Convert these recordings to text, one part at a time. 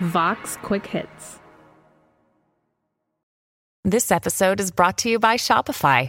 Vox Quick Hits. This episode is brought to you by Shopify.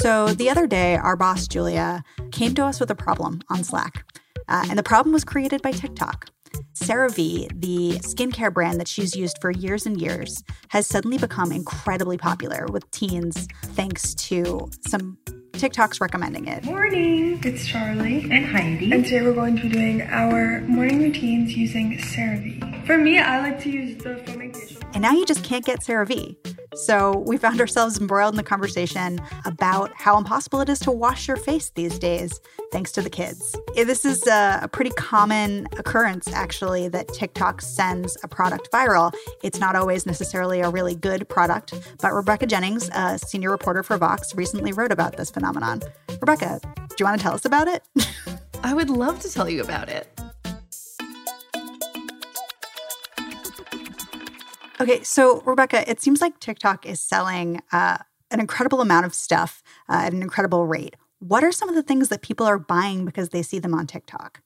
So the other day, our boss, Julia, came to us with a problem on Slack. Uh, and the problem was created by TikTok. CeraVe, the skincare brand that she's used for years and years, has suddenly become incredibly popular with teens thanks to some TikToks recommending it. Morning, it's Charlie and Heidi. And today we're going to be doing our morning routines using CeraVe. For me, I like to use the foaming facial. And now you just can't get CeraVe. So we found ourselves embroiled in the conversation about how impossible it is to wash your face these days, thanks to the kids. This is a, pretty common occurrence, actually, that TikTok sends a product viral. It's not always necessarily a really good product, but Rebecca Jennings, a senior reporter for Vox, recently wrote about this phenomenon. Rebecca, do you want to tell us about it? I would love to tell you about it. Okay, so Rebecca, it seems like TikTok is selling uh, an incredible amount of stuff uh, at an incredible rate. What are some of the things that people are buying because they see them on TikTok?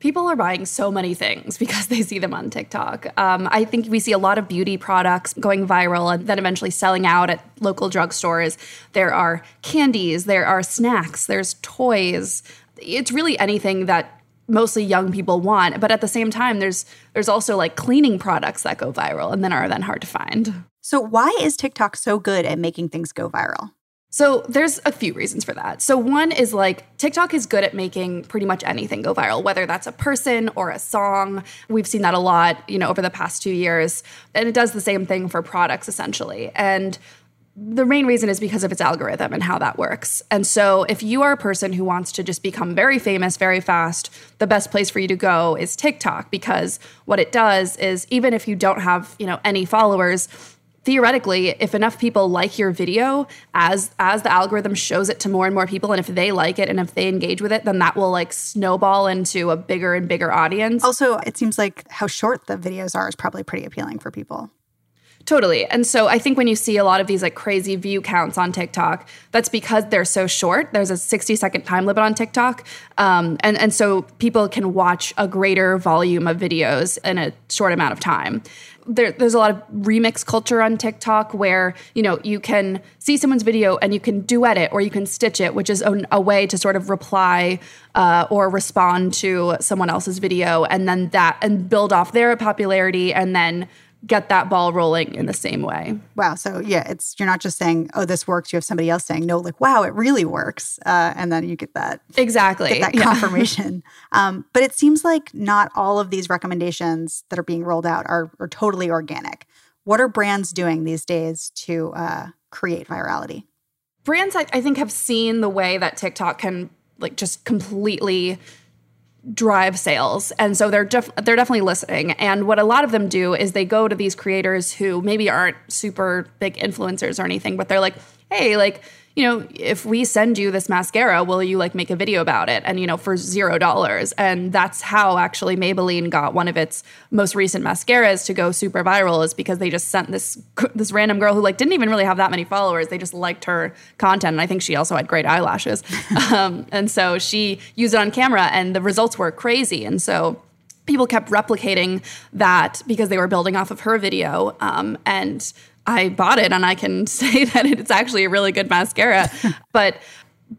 People are buying so many things because they see them on TikTok. Um, I think we see a lot of beauty products going viral and then eventually selling out at local drugstores. There are candies, there are snacks, there's toys. It's really anything that mostly young people want but at the same time there's there's also like cleaning products that go viral and then are then hard to find so why is tiktok so good at making things go viral so there's a few reasons for that. So one is like TikTok is good at making pretty much anything go viral, whether that's a person or a song. We've seen that a lot, you know, over the past 2 years. And it does the same thing for products essentially. And the main reason is because of its algorithm and how that works. And so, if you are a person who wants to just become very famous very fast, the best place for you to go is TikTok because what it does is even if you don't have, you know, any followers, theoretically, if enough people like your video as as the algorithm shows it to more and more people and if they like it and if they engage with it, then that will like snowball into a bigger and bigger audience. Also, it seems like how short the videos are is probably pretty appealing for people. Totally. And so I think when you see a lot of these like crazy view counts on TikTok, that's because they're so short. There's a 60 second time limit on TikTok. Um, and, and so people can watch a greater volume of videos in a short amount of time. There, there's a lot of remix culture on TikTok where you know you can see someone's video and you can duet it or you can stitch it, which is a, a way to sort of reply uh, or respond to someone else's video, and then that and build off their popularity, and then get that ball rolling in the same way. Wow. So yeah, it's you're not just saying, "Oh, this works." You have somebody else saying, "No, like, wow, it really works," uh, and then you get that exactly get that yeah. confirmation. um, but it seems like not all of these recommendations that are being rolled out are, are totally organic. What are brands doing these days to uh, create virality? Brands, I, I think, have seen the way that TikTok can like just completely drive sales. And so they're def- they're definitely listening. And what a lot of them do is they go to these creators who maybe aren't super big influencers or anything but they're like hey like you know, if we send you this mascara, will you like make a video about it? And, you know, for zero dollars. And that's how actually Maybelline got one of its most recent mascaras to go super viral is because they just sent this this random girl who like didn't even really have that many followers. They just liked her content. And I think she also had great eyelashes. um, and so she used it on camera and the results were crazy. And so people kept replicating that because they were building off of her video. Um, and I bought it and I can say that it's actually a really good mascara. but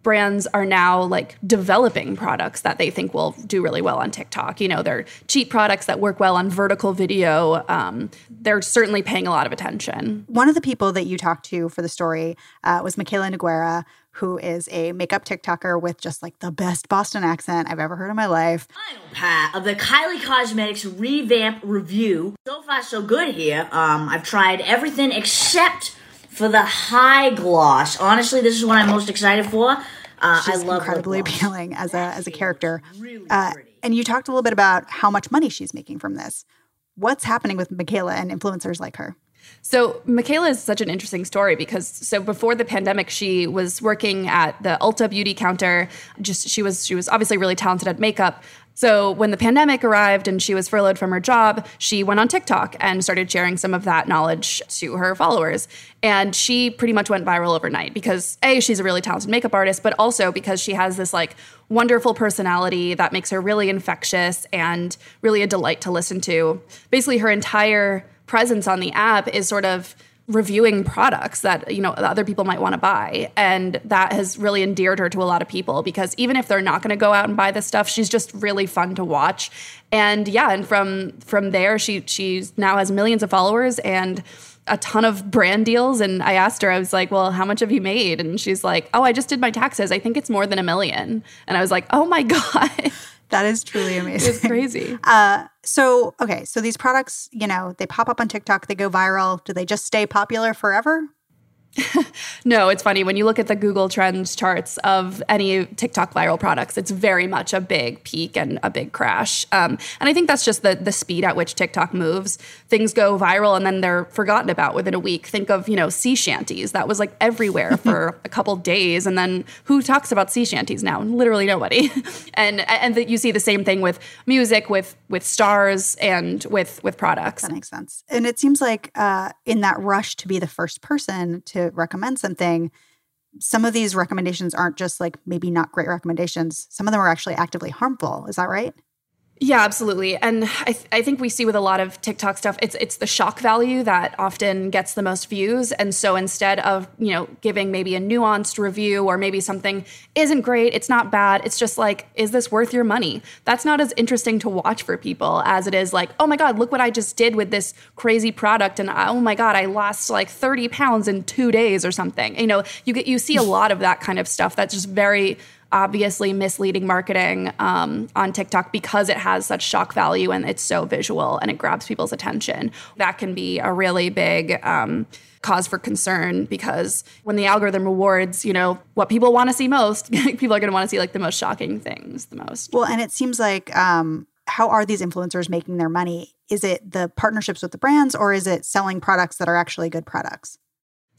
brands are now like developing products that they think will do really well on TikTok. You know, they're cheap products that work well on vertical video. Um, they're certainly paying a lot of attention. One of the people that you talked to for the story uh, was Mikayla Nogueira, who is a makeup TikToker with just like the best Boston accent I've ever heard in my life. Final part of the Kylie Cosmetics revamp review. So far, so good here. Um, I've tried everything except for the high gloss. Honestly, this is what I'm most excited for. Uh, She's I love incredibly appealing as a as a character. Really uh. And you talked a little bit about how much money she's making from this. What's happening with Mikayla and influencers like her? So Mikayla is such an interesting story because so before the pandemic, she was working at the Ulta beauty counter. Just she was she was obviously really talented at makeup. So when the pandemic arrived and she was furloughed from her job, she went on TikTok and started sharing some of that knowledge to her followers. And she pretty much went viral overnight because A, she's a really talented makeup artist, but also because she has this like wonderful personality that makes her really infectious and really a delight to listen to. Basically, her entire presence on the app is sort of reviewing products that you know other people might want to buy. And that has really endeared her to a lot of people because even if they're not going to go out and buy this stuff she's just really fun to watch. And yeah and from from there she she now has millions of followers and a ton of brand deals. And I asked her I was like well how much have you made? And she's like oh I just did my taxes. I think it's more than a million. And I was like oh my god. That is truly amazing. It's crazy. Uh, so, okay, so these products, you know, they pop up on TikTok, they go viral. Do they just stay popular forever? no, it's funny when you look at the Google Trends charts of any TikTok viral products. It's very much a big peak and a big crash, um, and I think that's just the the speed at which TikTok moves. Things go viral and then they're forgotten about within a week. Think of you know sea shanties that was like everywhere for a couple days, and then who talks about sea shanties now? Literally nobody. and and the, you see the same thing with music, with with stars, and with with products. That makes sense. And it seems like uh, in that rush to be the first person to recommend something, some of these recommendations aren't just like maybe not great recommendations. Some of them are actually actively harmful. Is that right? Yeah, absolutely. And I, th- I think we see with a lot of TikTok stuff, it's it's the shock value that often gets the most views. And so instead of you know giving maybe a nuanced review or maybe something isn't great, it's not bad. It's just like, is this worth your money? That's not as interesting to watch for people as it is like, oh my god, look what I just did with this crazy product, and oh my god, I lost like thirty pounds in two days or something. You know, you get you see a lot of that kind of stuff. That's just very obviously misleading marketing um, on TikTok because it has such shock value and it's so visual and it grabs people's attention. That can be a really big um, cause for concern because when the algorithm rewards, you know, what people want to see most, people are going to want to see like the most shocking things the most. Well, and it seems like um, how are these influencers making their money? Is it the partnerships with the brands or is it selling products that are actually good products?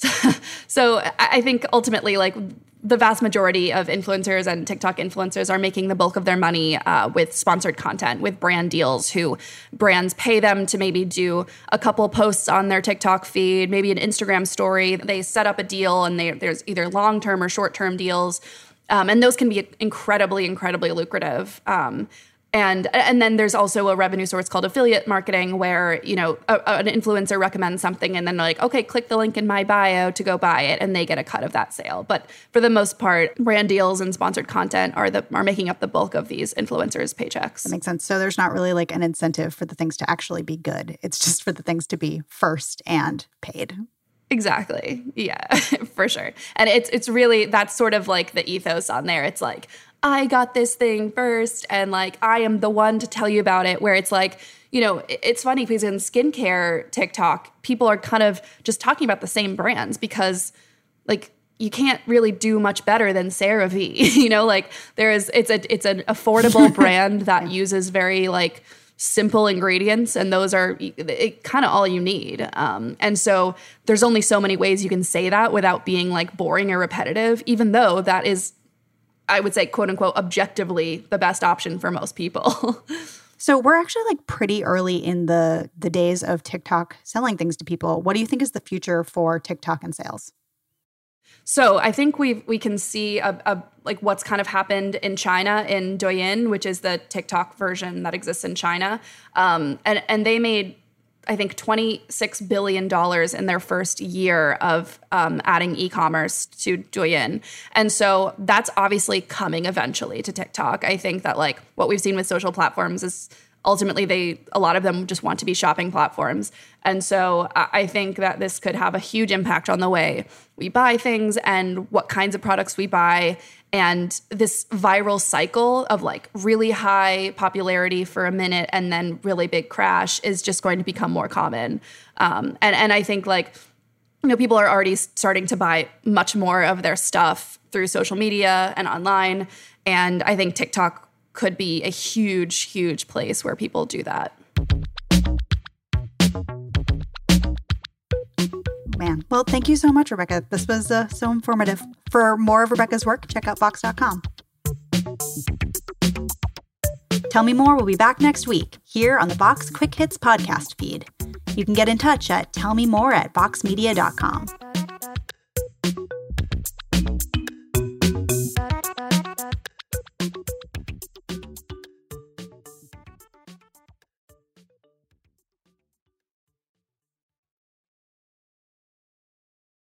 so I think ultimately, like the vast majority of influencers and TikTok influencers are making the bulk of their money uh, with sponsored content, with brand deals, who brands pay them to maybe do a couple posts on their TikTok feed, maybe an Instagram story. They set up a deal, and they, there's either long term or short term deals. Um, and those can be incredibly, incredibly lucrative. Um, and and then there's also a revenue source called affiliate marketing where you know a, an influencer recommends something and then like okay click the link in my bio to go buy it. And they get a cut of that sale. But for the most part brand deals and sponsored content are the are making up the bulk of these influencers paychecks. That makes sense. So there's not really like an incentive for the things to actually be good. It's just for the things to be first and paid Exactly. Yeah, for sure. And it's it's really that's sort of like the ethos on there. It's like I got this thing first and like I am the one to tell you about it where it's like you know, it's funny because in skincare TikTok, people are kind of just talking about the same brands because like you can't really do much better than CeraVe. you know, like there is it's a it's an affordable brand that uses very like simple ingredients and those are kind of all you need. Um, and so there's only so many ways you can say that without being like boring or repetitive even though that is i would say quote unquote objectively the best option for most people. So we're actually like pretty early in the the days of tiktok selling things to people. What do you think is the future for tiktok and sales so I think we we can see a, a, like what's kind of happened in China in Douyin, which is the TikTok version that exists in China, um, and and they made I think twenty six billion dollars in their first year of um, adding e commerce to Douyin, and so that's obviously coming eventually to TikTok. I think that like what we've seen with social platforms is ultimately they a lot of them just want to be shopping platforms. And so i think that this could have a huge impact on the way we buy things and what kinds of products we buy. And this viral cycle of like really high popularity for a minute and then really big crash is just going to become more common. Um, and and i think like you know people are already starting to buy much more of their stuff through social media and online. And i think tiktok could be a huge, huge place where people do that. Man, well, thank you so much, Rebecca. This was uh, so informative. For more of Rebecca's work, check out Vox.com. Tell Me More we will be back next week here on the Vox Quick Hits podcast feed. You can get in touch at tellmemore at voxmedia.com.